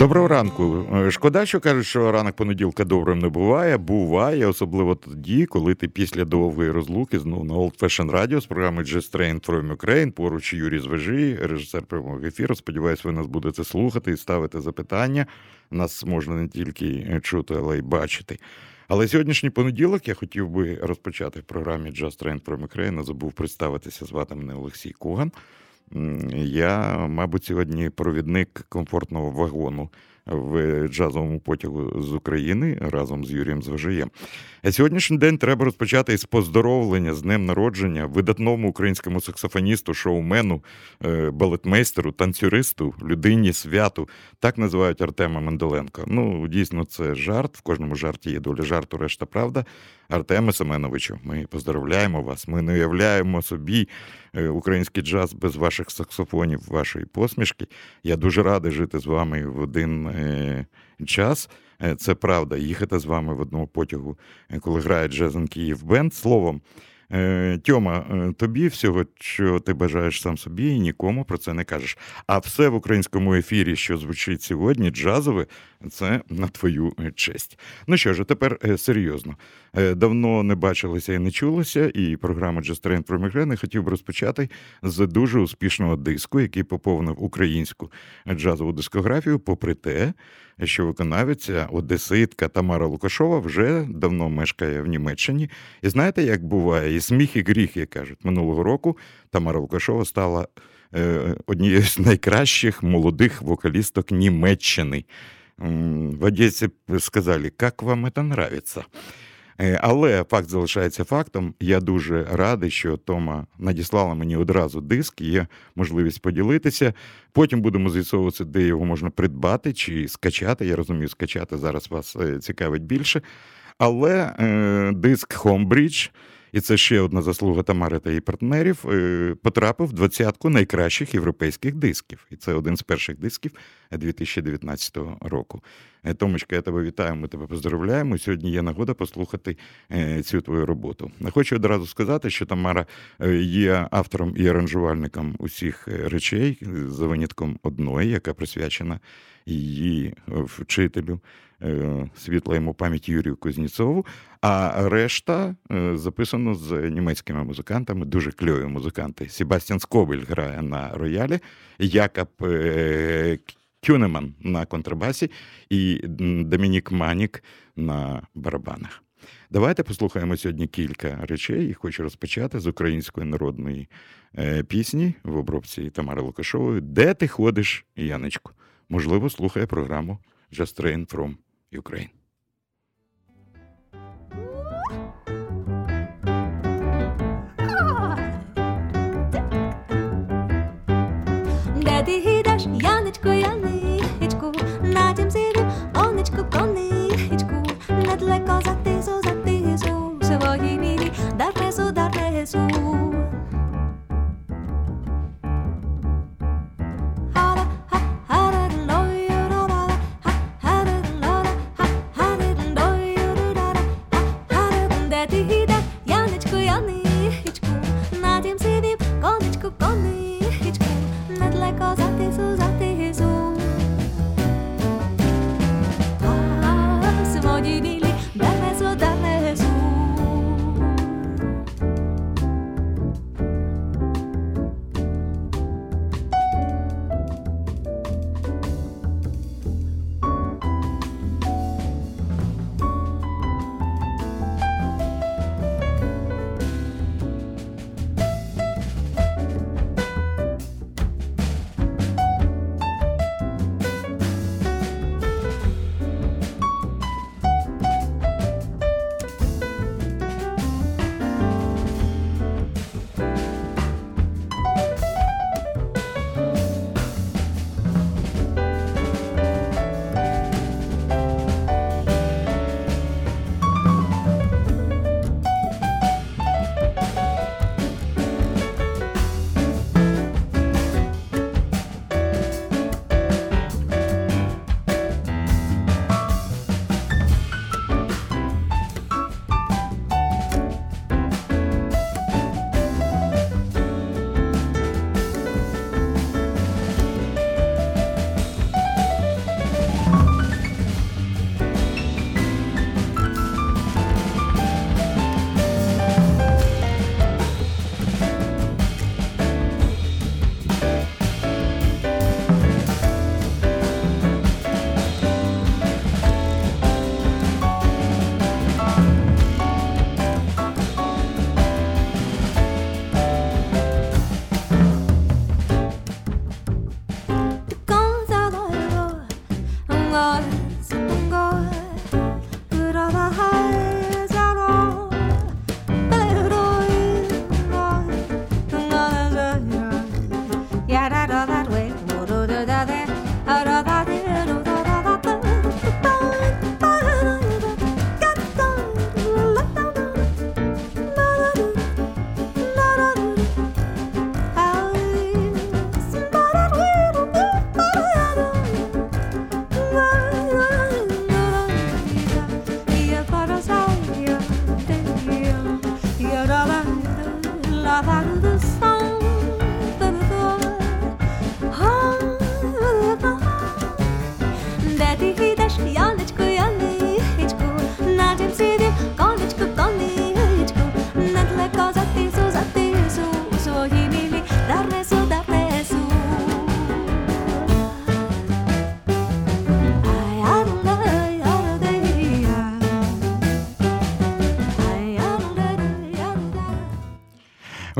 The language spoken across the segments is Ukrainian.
Доброго ранку. Е, шкода, що кажуть, що ранок понеділка добрим не буває. Буває, особливо тоді, коли ти після довгої розлуки знову на Old Fashion Radio з програми Just Train from Ukraine, поруч Юрій Звежі, режисер прямого ефіру. Сподіваюсь, ви нас будете слухати і ставити запитання. Нас можна не тільки чути, але й бачити. Але сьогоднішній понеділок я хотів би розпочати в програмі Just Train from Ukraine. Забув представитися, звати мене Олексій Коган. Я, мабуть, сьогодні провідник комфортного вагону в джазовому потягу з України разом з Юрієм Зважаєм. А сьогоднішній день треба розпочати із поздоровлення з днем народження видатному українському саксофоністу, шоумену, е, балетмейстеру, танцюристу, людині святу. Так називають Артема Менделенко. Ну, дійсно, це жарт. В кожному жарті є доля жарту, решта правда. Артеме Семеновичу, ми поздравляємо вас. Ми не уявляємо собі е, український джаз без ваших саксофонів, вашої посмішки. Я дуже радий жити з вами в один е, час. Е, це правда, їхати з вами в одному потягу, коли грає Джезен Київ Бенд. Словом, Е, Тьома, е, тобі всього, що ти бажаєш сам собі, і нікому про це не кажеш. А все в українському ефірі, що звучить сьогодні, джазове, це на твою е, честь. Ну що ж, тепер серйозно. Давно не бачилися і не чулися, і програма Train про Мігрени хотів би розпочати з дуже успішного диску, який поповнив українську джазову дискографію, попри те, що виконавиця Одеситка Тамара Лукашова вже давно мешкає в Німеччині. І знаєте, як буває, і сміх, і гріх, як кажуть, минулого року Тамара Лукашова стала е, однією з найкращих молодих вокалісток Німеччини. В Одесі сказали, як вам це нравиться? Е, але факт залишається фактом. Я дуже радий, що Тома надіслала мені одразу диск, є можливість поділитися. Потім будемо з'ясовувати, де його можна придбати чи скачати. Я розумію, скачати зараз вас е, цікавить більше. Але е, диск Homebridge – і це ще одна заслуга Тамари та її партнерів. Е, потрапив в двадцятку найкращих європейських дисків. І це один з перших дисків 2019 року. Е, Томочка, я тебе вітаю, ми тебе поздравляємо. Сьогодні є нагода послухати е, цю твою роботу. Хочу одразу сказати, що Тамара є автором і аранжувальником усіх речей за винятком одної, яка присвячена її вчителю. Е, світла йому пам'ять Юрію Кузнєцову, а решта е, записано з німецькими музикантами, дуже кльові музиканти. Себастьян Скобель грає на роялі, Якоб е, Кюнеман на контрабасі і Домінік Маніг на барабанах. Давайте послухаємо сьогодні кілька речей і хочу розпочати з української народної пісні в обробці Тамари Лукашової Де ти ходиш, Яночку? Можливо, слухає програму Just Train From Ukraine. Де ти гідаш, Яничко, Яничку, на тім сиду, онечку, коничку, недалеко за тису, за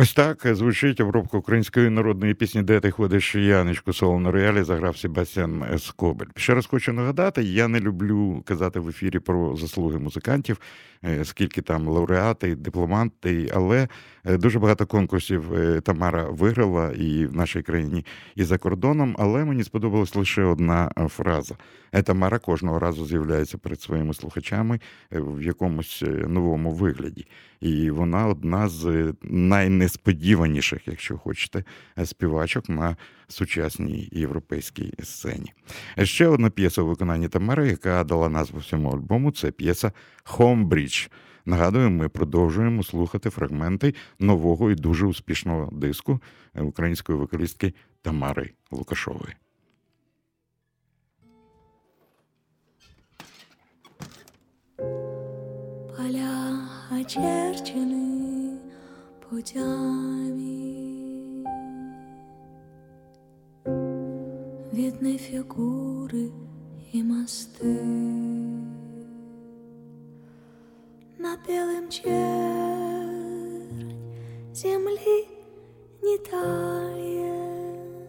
Ось так звучить обробка української народної пісні Де ти ходиш, Яночку соло на роялі заграв Себастьян Скобель. Ще раз хочу нагадати, я не люблю казати в ефірі про заслуги музикантів, е, скільки там лауреати, дипломанти, але дуже багато конкурсів е, Тамара виграла і в нашій країні, і за кордоном. Але мені сподобалась лише одна фраза. Тамара кожного разу з'являється перед своїми слухачами в якомусь новому вигляді. І вона одна з найнесподіваніших, якщо хочете, співачок на сучасній європейській сцені. Ще одна п'єса у виконанні Тамари, яка дала назву всьому альбому, це п'єса «Homebridge». Нагадую, ми продовжуємо слухати фрагменти нового і дуже успішного диску української вокалістки Тамари Лукашової. Поля очерчены путями Видны фигуры и мосты На белым чернь земли не тает.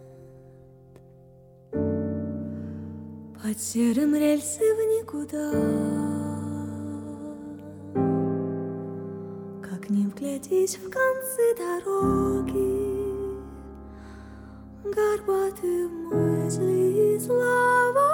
Под серым рельсы в никуда не вглядись в концы дороги, горбатые мысли и слова,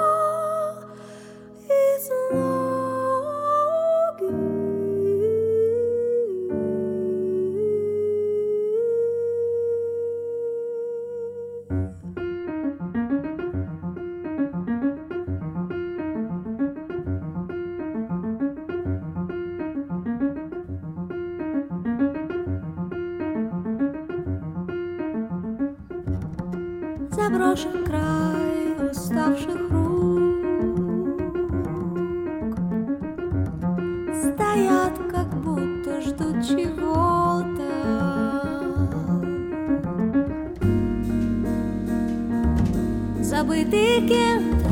Забытые кем-то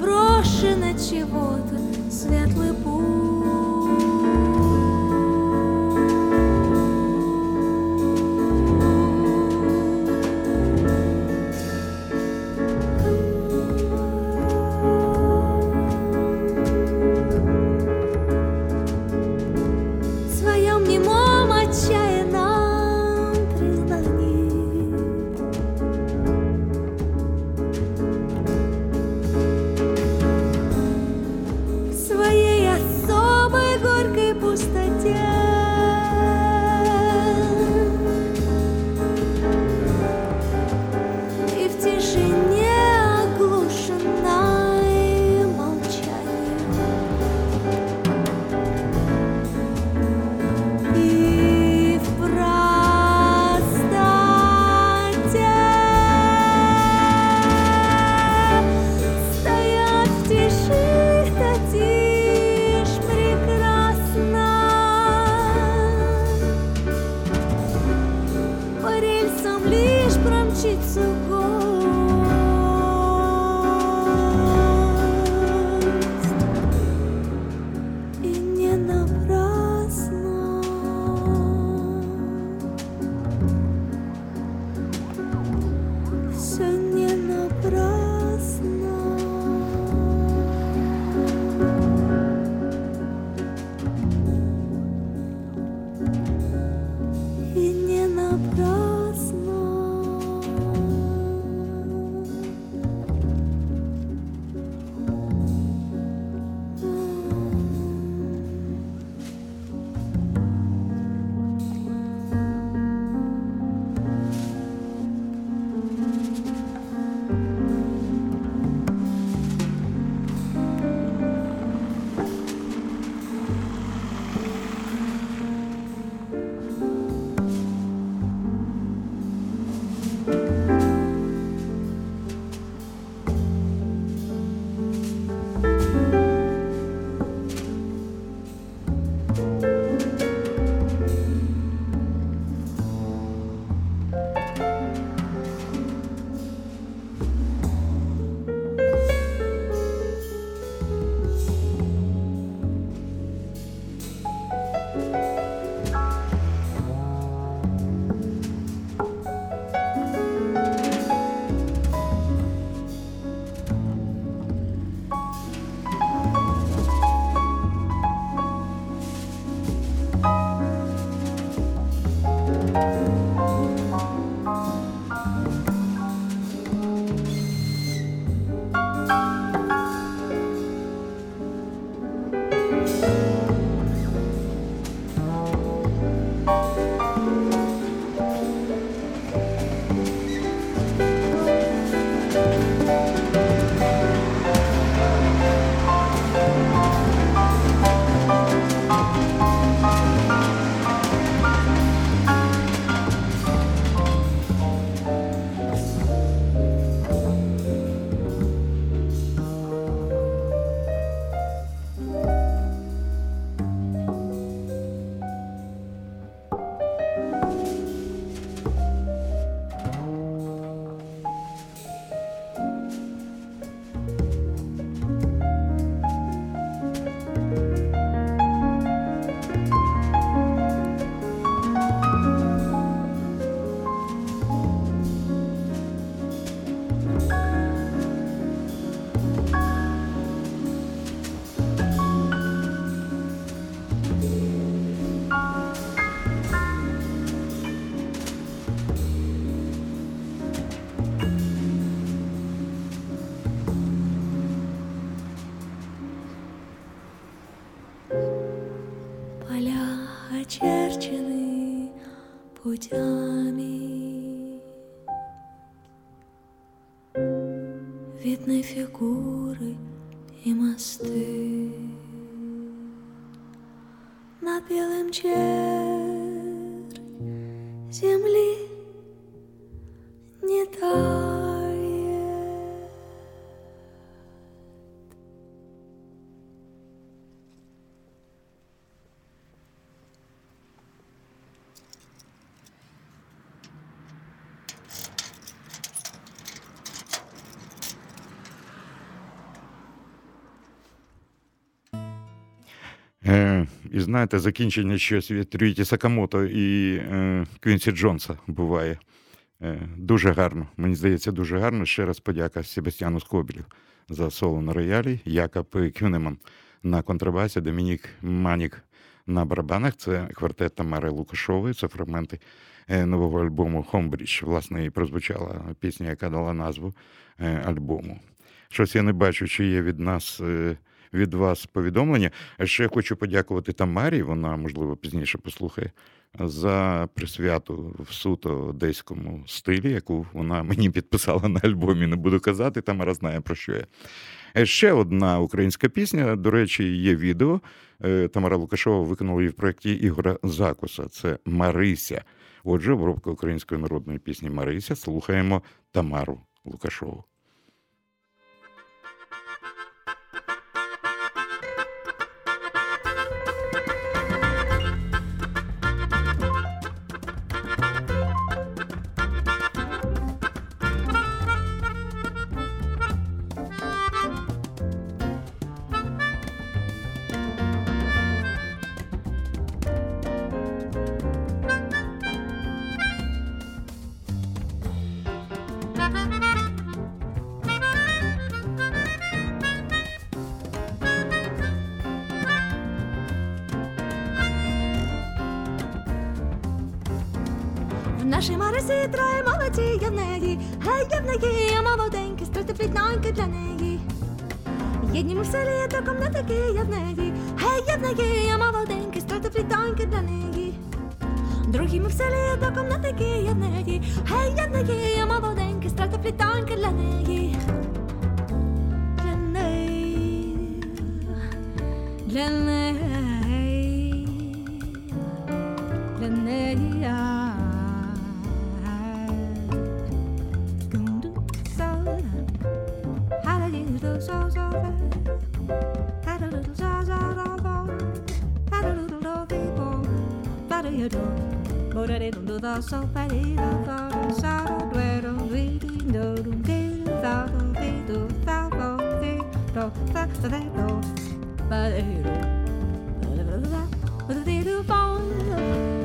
Брошено чего-то светлый грудями Видны фигуры и мосты. На белом чеке і знаєте, закінчення щось від Рюїчі Сакамото і е, Квінсі Джонса буває. Е, дуже гарно. Мені здається, дуже гарно. Ще раз подяка Себастьяну Скобелю за соло на роялі, Якоб Кюнеман на контрабасі, Домінік Маніг на барабанах. Це квартет Тамари Лукашевої, це фрагменти е, нового альбому Homebridge. Власне, і прозвучала пісня, яка дала назву е, альбому. Щось я не бачу, чи є від нас. е, від вас повідомлення. А ще я хочу подякувати Тамарі, вона, можливо, пізніше послухає, за присвяту в суто одеському стилі, яку вона мені підписала на альбомі. Не буду казати, Тамара знає про що я. Е, Ще одна українська пісня. До речі, є відео. Е, Тамара Лукашова виконала її в проєкті Ігора Закуса. Це Марися. Отже, обробка української народної пісні Марися. Слухаємо Тамару Лукашову. да не ги. Други ме в целия duero, morare non do da so do da da sa duero vi do do de da do de do da do de do da da de do ba de do da da da da da de do ba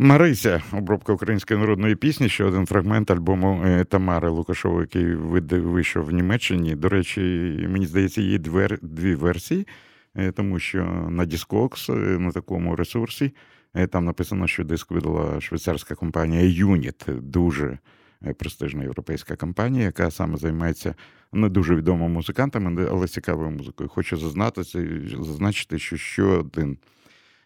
Марися, обробка української народної пісні, ще один фрагмент альбому е, Тамари Лукашової, який вийшов в Німеччині. До речі, мені здається, є двер- дві версії, е, тому що на Discogs, е, на такому ресурсі, там написано, що диск видала швейцарська компанія Unit, дуже престижна європейська компанія, яка саме займається не дуже відомими музикантами, але цікавою музикою. Хочу зазначити, що ще один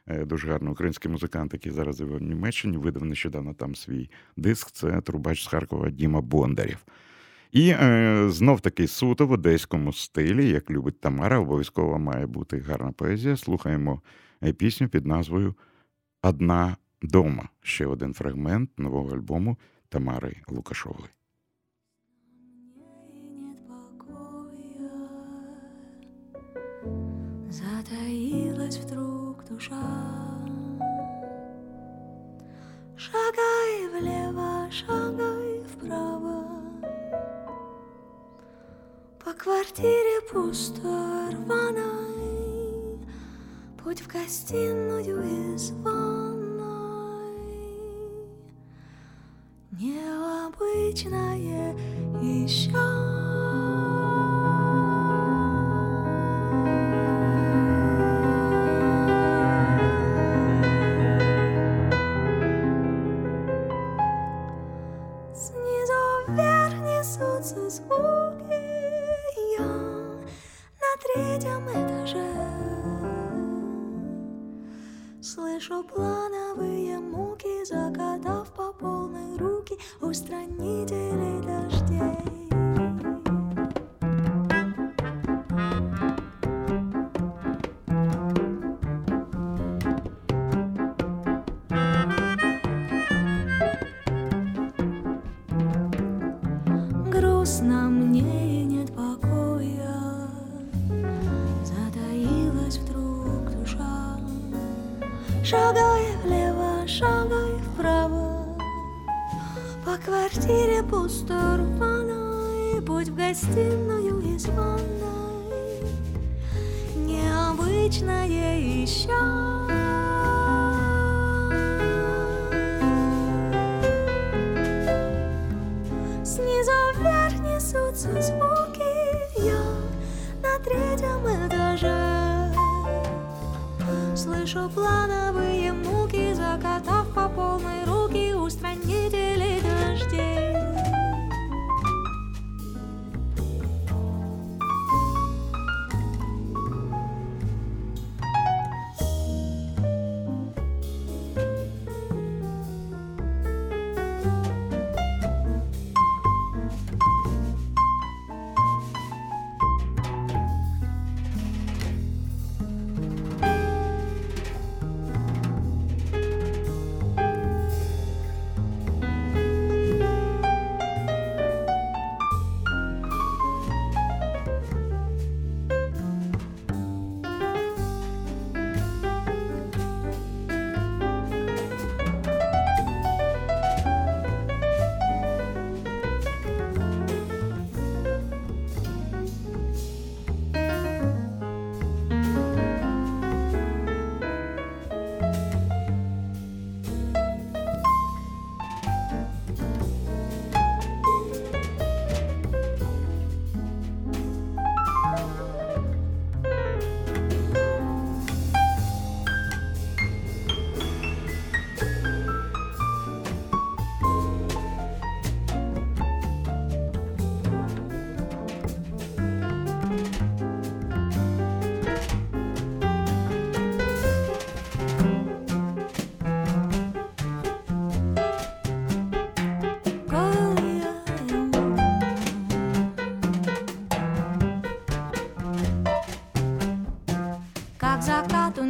дуже гарний український музикант, який зараз живе в Німеччині, видав нещодавно там свій диск. Це трубач з Харкова Діма Бондарєв. І е, знов таки суто в одеському стилі, як любить Тамара, обов'язково має бути гарна поезія. Слухаємо е, пісню під назвою Одна дома. Ще один фрагмент нового альбому Тамари Лукашової. затаилась вдруг Шагай влево, шагай вправо, по квартире пустой рваной, путь в гостиную из. Необычное еще. Слышу плановые муки, закатав по полной Zacato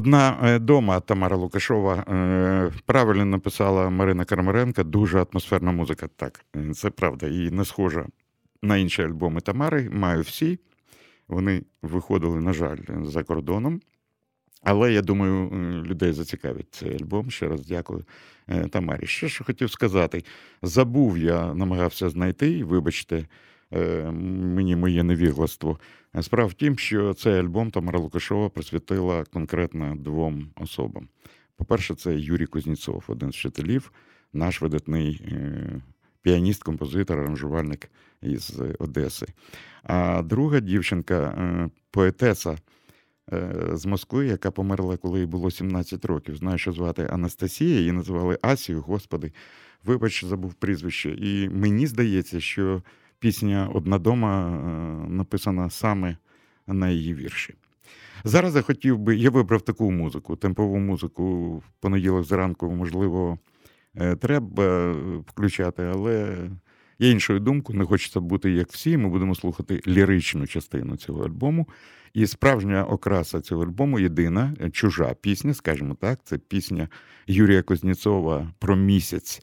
Одна е, дома Тамара Лукашова е, правильно написала Марина Кармаренка. Дуже атмосферна музика. Так, е, це правда. І не схожа на інші альбоми Тамари. Маю всі. Вони виходили, на жаль, за кордоном. Але я думаю, людей зацікавить цей альбом. Ще раз дякую Тамарі. Ще що хотів сказати. Забув, я намагався знайти, вибачте, мені моє невігластво. Справа в тім, що цей альбом Тамара Лукашова присвятила конкретно двом особам. По-перше, це Юрій Кузніцов, один з вчителів, наш видатний е, піаніст, композитор, аранжувальник із Одеси. А друга дівчинка, е, поетеса е, з Москви, яка померла, коли їй було 17 років. Знаю, що звати Анастасія, її називали Асію, Господи. Вибач, забув прізвище. І мені здається, що пісня Одна дома е, написана саме на її вірші. Зараз я хотів би, я вибрав таку музику, темпову музику в понеділок зранку, можливо, е, треба включати, але я іншою думкою, не хочеться бути як всі. Ми будемо слухати ліричну частину цього альбому. І справжня окраса цього альбому єдина, е, чужа пісня, скажімо так, це пісня Юрія Кузнєцова про місяць.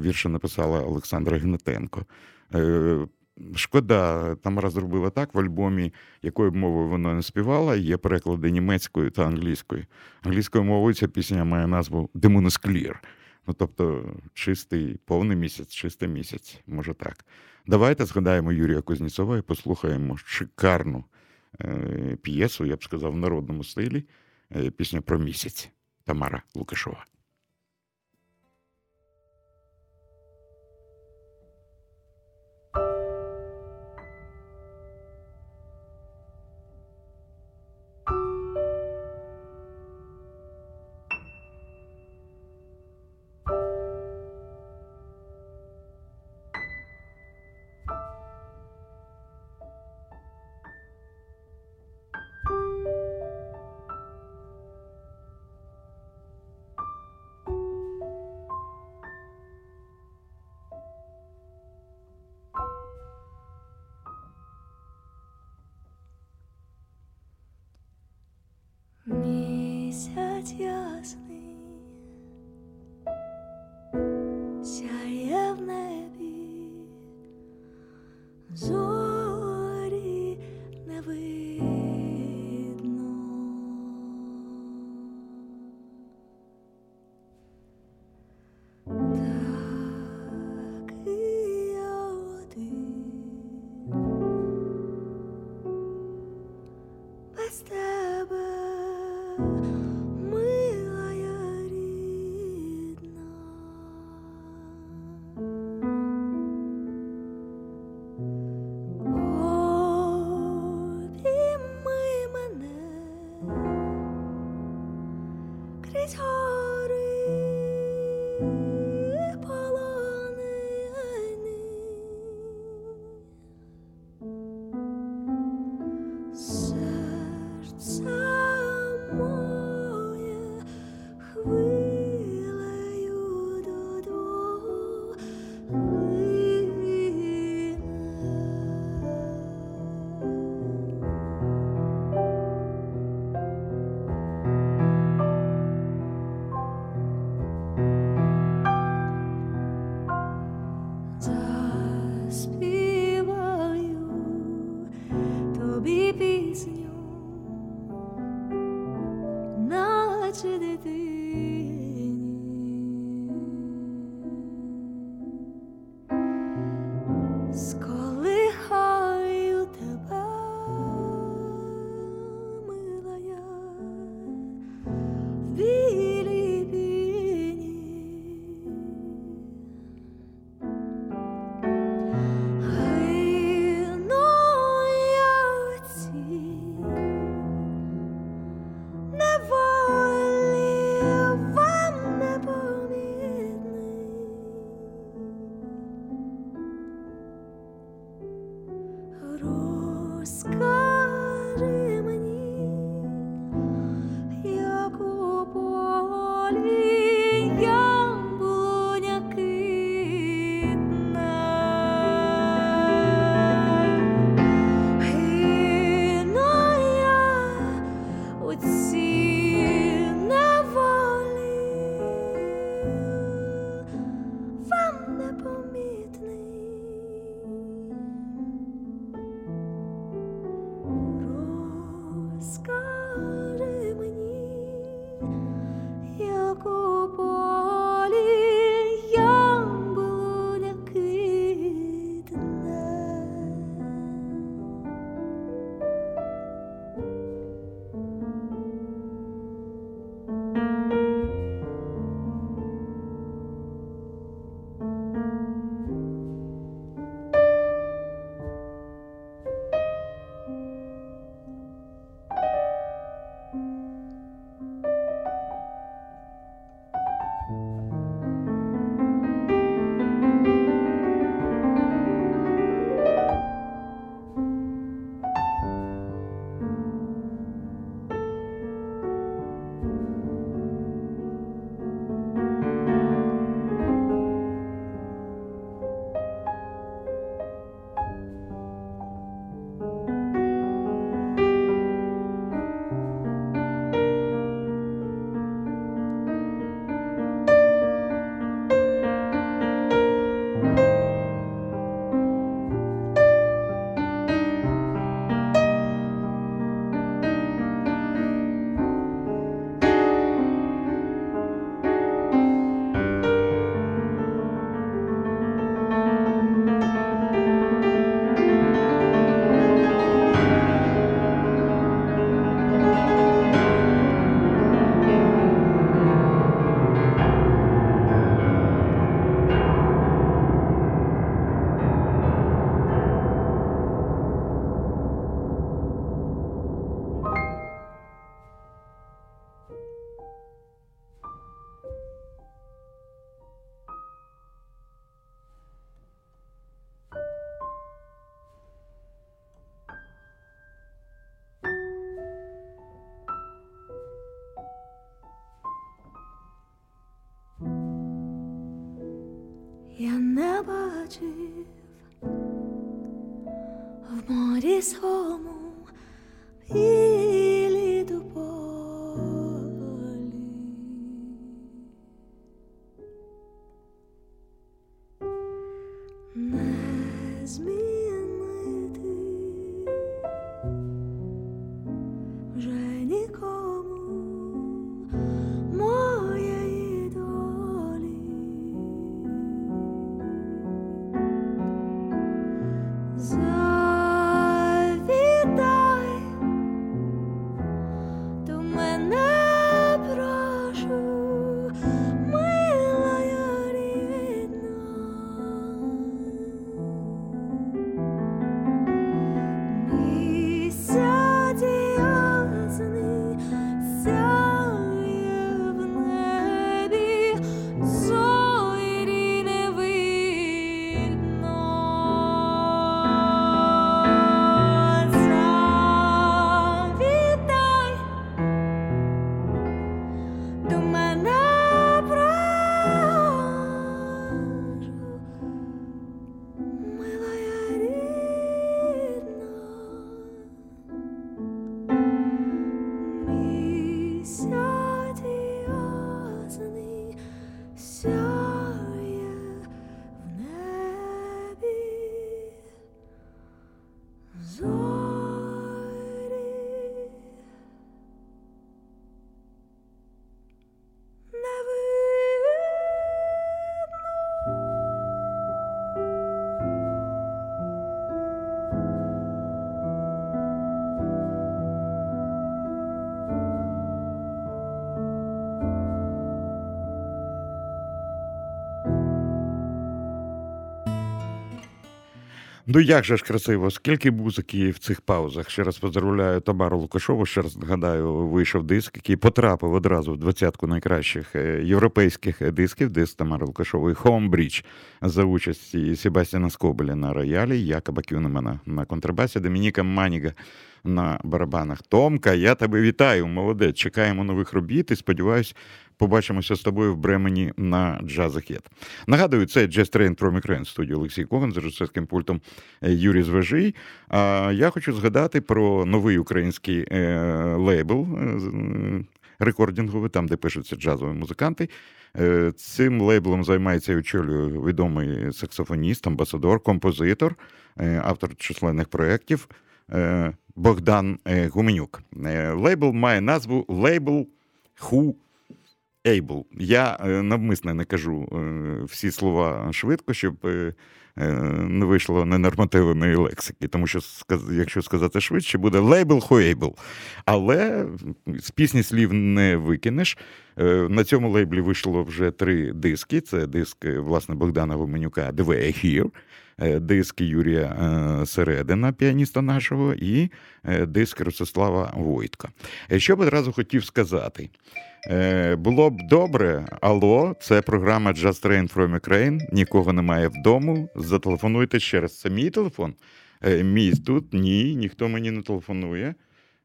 Вірша написала Олександра Гнатенко. Е, Шкода, Тамара зробила так в альбомі, якою б мовою вона не співала, є переклади німецькою та англійською. Англійською мовою ця пісня має назву Clear. Ну, тобто, чистий повний місяць, чистий місяць, може так. Давайте згадаємо Юрія Кузнєцова і послухаємо шикарну е, п'єсу, я б сказав, в народному стилі. Е, пісня про місяць Тамара Лукашова. Sweetheart. непомітно. Не бачив в морі Ну як же ж красиво, скільки музики в цих паузах. Ще раз поздравляю Тамару Лукашеву. Ще раз нагадаю, вийшов диск, який потрапив одразу в двадцятку найкращих е, європейських дисків. Диск Тамари Лукашевої Homebridge за участі Себастьяна Скобеля на роялі, Якоба Кюнемана на контрабасі, Домініка Маніга на барабанах. Томка, я тебе вітаю, молодець. Чекаємо нових робіт і сподіваюсь, побачимося з тобою в Бремені на Jazzahead. Нагадую, це Jazz Train from Ukraine, студія Олексій Коган з режисерським пультом е, Юрій Звежий. А я хочу згадати про новий український е, лейбл е, рекординговий, там, де пишуться джазові музиканти. Цим лейблом займається і очолює відомий саксофоніст, амбасадор, композитор, автор численних проєктів Богдан е, Гуменюк. Е, Лейбл має назву Лейбл Who Able. Я е, навмисно не кажу всі слова швидко, щоб не вийшло ненормативної лексики. Тому що, якщо сказати швидше, буде Label Who Able. Але з пісні слів не викинеш. На цьому лейблі вийшло вже три диски. Це диск власне Богдана Гуменюка «The Way I Hear», диск Юрія е, Середина, піаніста нашого, і е, диск Ростислава Войтка. Е, Що б одразу хотів сказати? Е, Було б добре, алло, це програма Just Train from Ukraine, нікого немає вдома. Зателефонуйте ще раз. Це мій телефон. Е, Мій тут ні, ніхто мені не телефонує.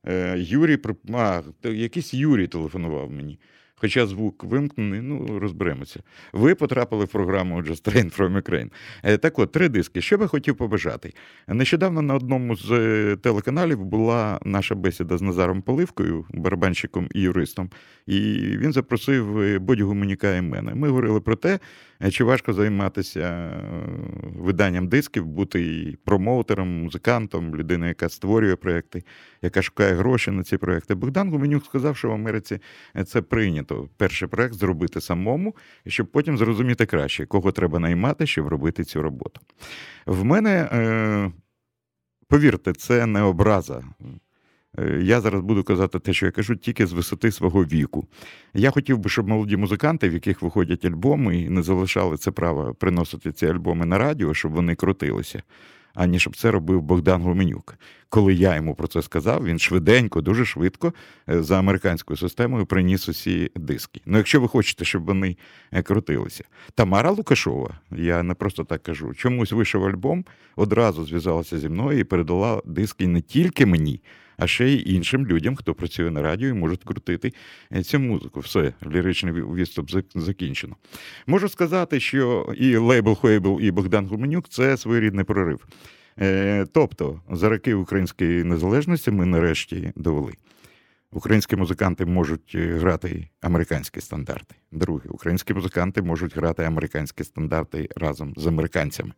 Е, Юрій а, якийсь Юрій телефонував мені. Хоча звук вимкнений, ну розберемося. Ви потрапили в програму Just Train from Ukraine. Е, Так от, три диски. Що би хотів побажати? Нещодавно на одному з е, телеканалів була наша бесіда з Назаром Поливкою, барабанщиком і юристом, і він запросив е, Бодю Гуменюка і мене. Ми говорили про те, чи важко займатися виданням дисків, бути промоутером, музикантом, людиною, яка створює проекти, яка шукає гроші на ці проекти. Богдан Гуменюк сказав, що в Америці це прийнято. Перший проект зробити самому, щоб потім зрозуміти краще, кого треба наймати, щоб робити цю роботу. В мене, е, повірте, це не образа. Е, Я зараз буду казати те, що я кажу, тільки з висоти свого віку. Я хотів би, щоб молоді музиканти, в яких виходять альбоми, і не залишали це право приносити ці альбоми на радіо, щоб вони крутилися, ані щоб це робив Богдан Гуменюк. Коли я йому про це сказав, він швиденько, дуже швидко е, за американською системою приніс усі диски. Ну, якщо ви хочете, щоб вони е, крутилися. Тамара Лукашова, я не просто так кажу, чомусь вийшов альбом, одразу зв'язалася зі мною і передала диски не тільки мені, а ще й іншим людям, хто працює на радіо і можуть крутити е, цю музику. Все, ліричний відступ закінчено. Можу сказати, що і лейбл Хейбл, і Богдан Гуменюк це своєрідний прорив. Е, тобто, за роки української незалежності ми нарешті довели. Українські музиканти можуть е, грати американські стандарти. Друге, українські музиканти можуть грати американські стандарти разом з американцями.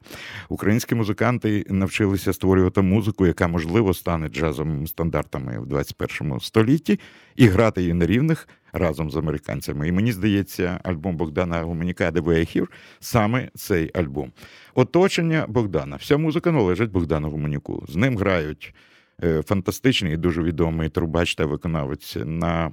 Українські музиканти навчилися створювати музику, яка можливо стане джазовими стандартами в 21 столітті, і грати її на рівних разом з американцями. І мені здається, альбом Богдана Гуменюка «The саме цей альбом. Оточення Богдана. Вся музика належить Богдану Гуменюку. З ним грають. Е, фантастичний і дуже відомий трубач та виконавець на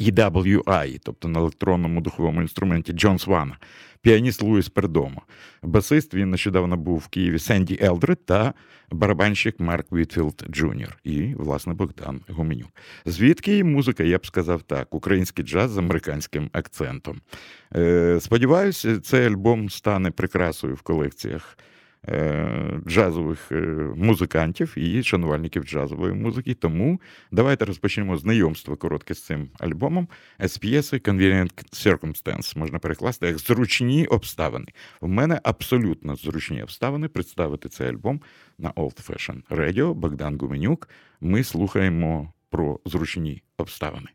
EWI, тобто на електронному духовому інструменті Джон Свана, піаніст Луїс Пердомо. Басист він нещодавно був в Києві Сенді Елдред та барабанщик Марк Вітфілд Джуніор і, власне, Богдан Гуменюк. Звідки музика, я б сказав так, український джаз з американським акцентом. Е, Сподіваюся, цей альбом стане прикрасою в колекціях. Е, джазових е, музикантів і шанувальників джазової музики. Тому давайте розпочнемо знайомство коротке з цим альбомом з п'єси Convenient Circumstance. Можна перекласти як зручні обставини. У мене абсолютно зручні обставини представити цей альбом на Old Fashion Radio. Богдан Гуменюк. Ми слухаємо про зручні обставини.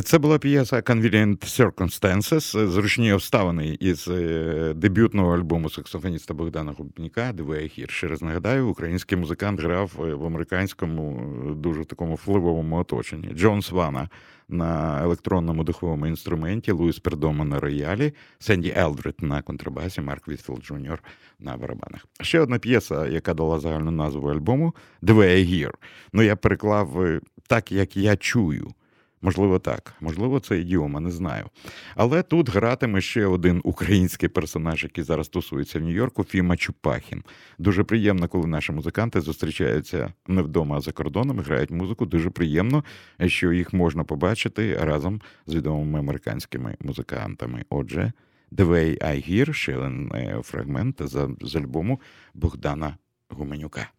Це була п'єса Convenient Circumstances, зручні обставини із е, дебютного альбому саксофоніста Богдана Гуменюка «The Way I Hear». Ще раз нагадаю, український музикант грав е, в американському дуже такому впливовому оточенні. Джон Свана на електронному духовому інструменті, Луїс Пердомо на роялі, Сенді Елдрид на контрабасі, Марк Вітфілд Джуніор на барабанах. Ще одна п'єса, яка дала загальну назву альбому «Двоє гір». Ну я переклав так, як я чую. Можливо, так, можливо, це ідіома, не знаю. Але тут гратиме ще один український персонаж, який зараз тусується в Нью-Йорку, Фіма Чупахін. Дуже приємно, коли наші музиканти зустрічаються не вдома, а за кордоном, грають музику. Дуже приємно, що їх можна побачити разом з відомими американськими музикантами. Отже, The Way I Hear, ще один е, фрагмент з альбому Богдана Гуменюка.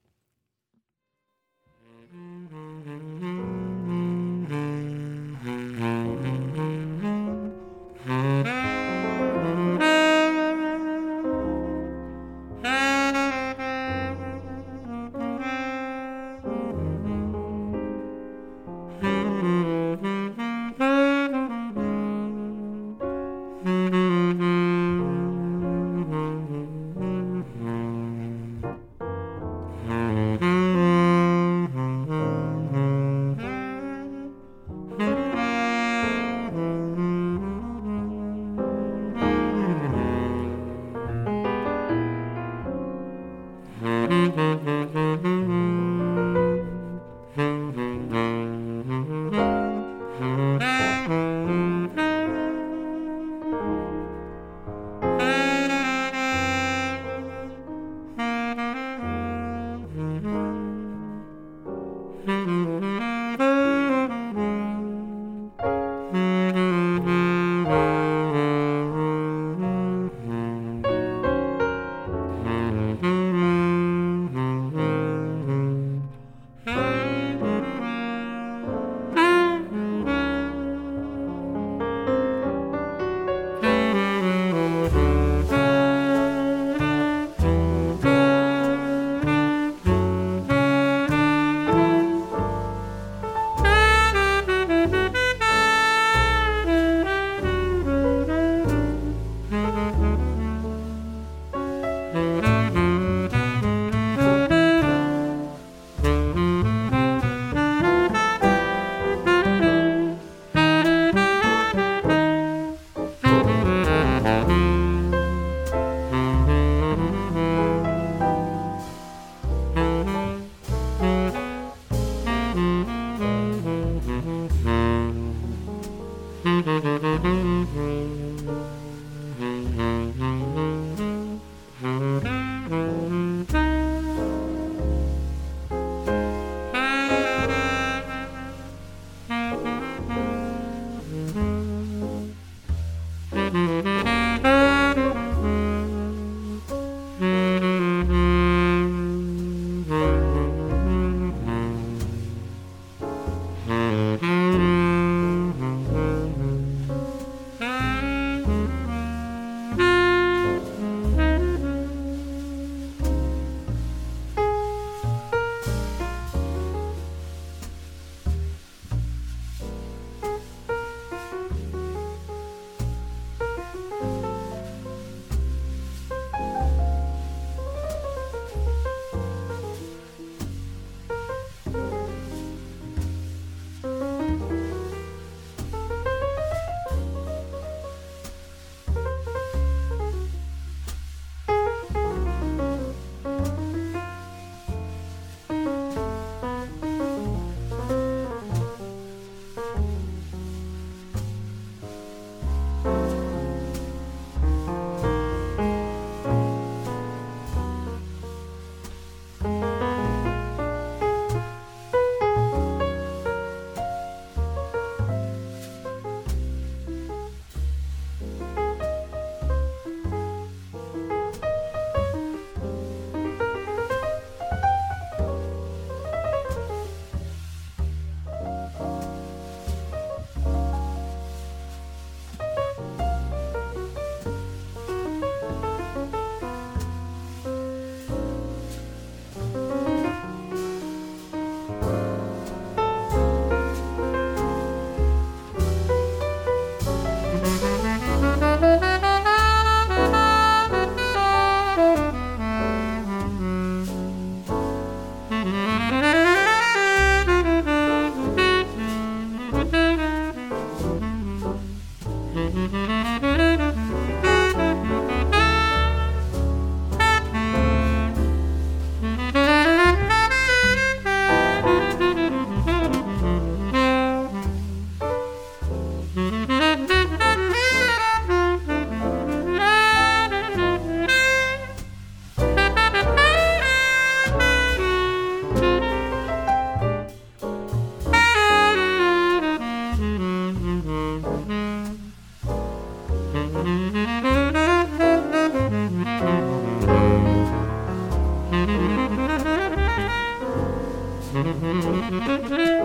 Богдан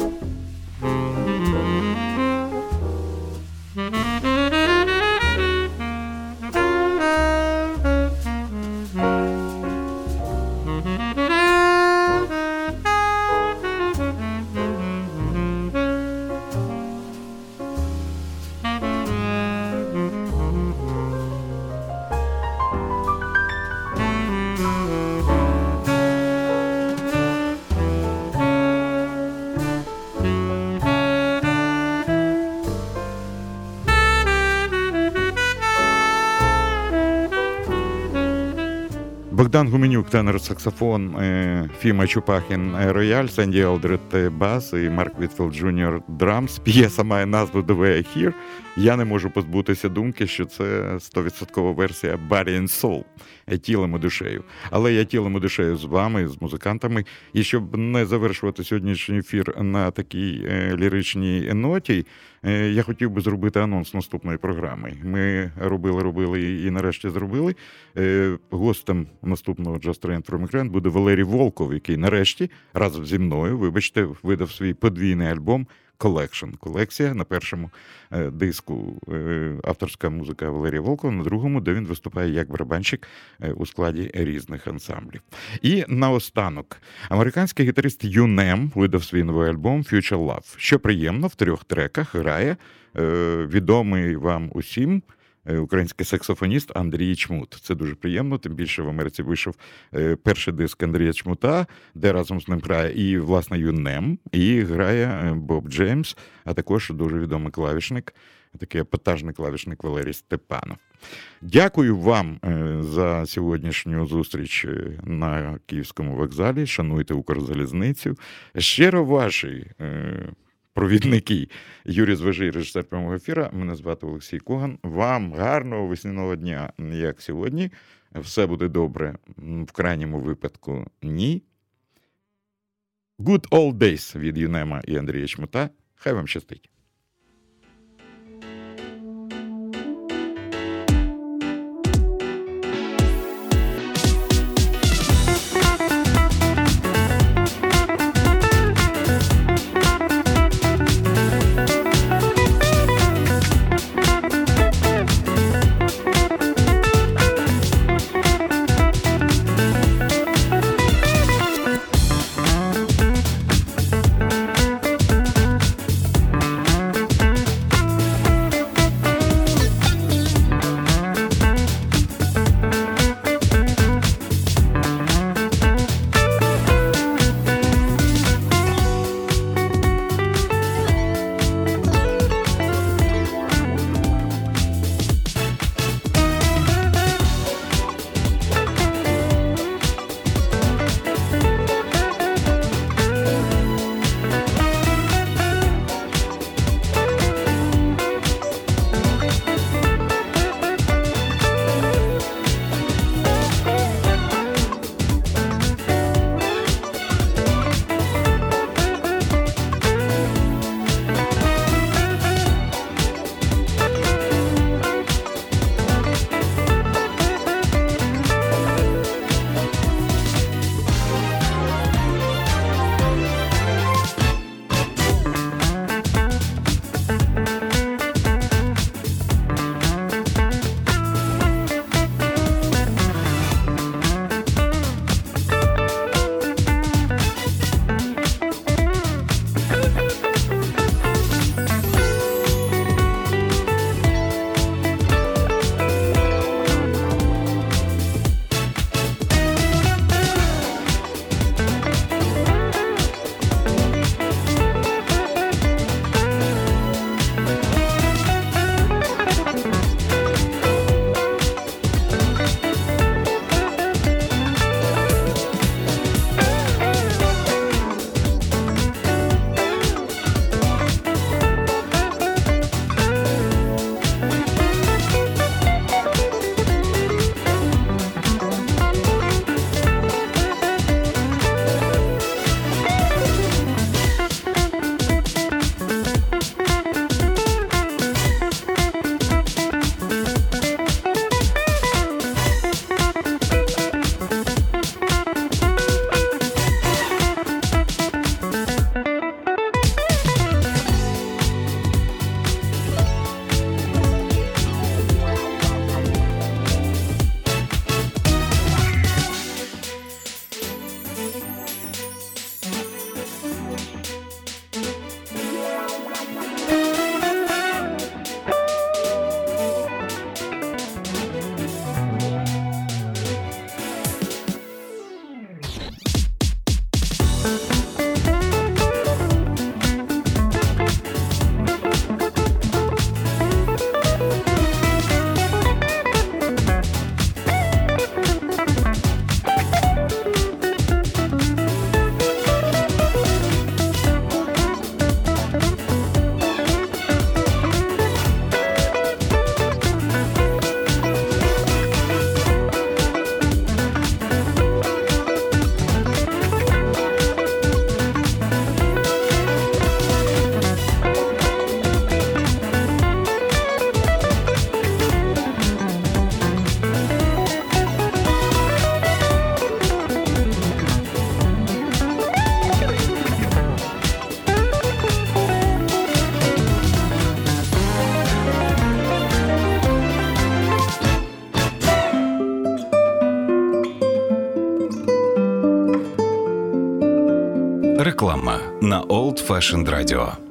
тенор саксофон, е, Фіма Чупахін е, рояль, Сенді Елдред е, бас і Марк Вітфілд Джуніор drums. П'єса має назву The Way I Hear. Я не можу позбутися думки, що це 100% версія Body and Soul тілом і душею. Але я тілом і душею з вами, з музикантами. І щоб не завершувати сьогоднішній ефір на такій е, ліричній ноті, е, я хотів би зробити анонс наступної програми. Ми робили, робили і нарешті зробили. Е, Гостем наступного Train from Ukraine буде Валерій Волков, який нарешті разом зі мною, вибачте, видав свій подвійний альбом Collection. Колекція на першому е, диску е, авторська музика Валерія Волкова, на другому, де він виступає як барабанщик е, у складі різних ансамблів. І наостанок, американський гітарист Юнем видав свій новий альбом Future Love. Що приємно, в трьох треках грає відомий вам усім. Е, Український саксофоніст Андрій Чмут. Це дуже приємно. Тим більше в Америці вийшов е, перший диск Андрія Чмута, де разом з ним грає і власне Юнем, і грає е, Боб Джеймс, а також дуже відомий клавішник, такий епатажний клавішник Валерій Степанов. Дякую вам за сьогоднішню зустріч на Київському вокзалі. Шануйте Укрзалізницю. Щиро ваші. Провідники Юрій Звежий, режисер прямого ефіра. Мене звати Олексій Коган. Вам гарного весняного дня, як сьогодні. Все буде добре. В крайньому випадку ні. Good old days від Юнема і Андрія Чмута. Хай вам щастить. Fashioned Radio.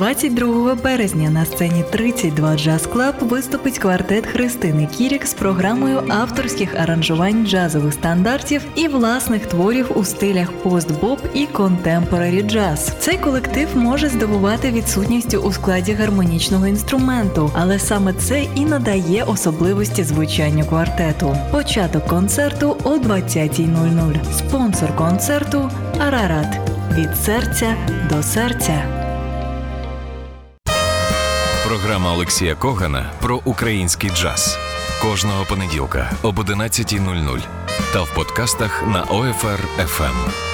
22 березня на сцені 32 Jazz Club виступить квартет Христини Кірік з програмою авторських аранжувань джазових стандартів і власних творів у стилях пост-боп і contemporary jazz. Цей колектив може здивувати відсутністю у складі гармонічного інструменту, але саме це і надає особливості звучанню квартету. Початок концерту о 20.00. Спонсор концерту Арарат. Від серця до серця. Програма Олексія Когана про український джаз кожного понеділка об 11.00 та в подкастах на OFR FM.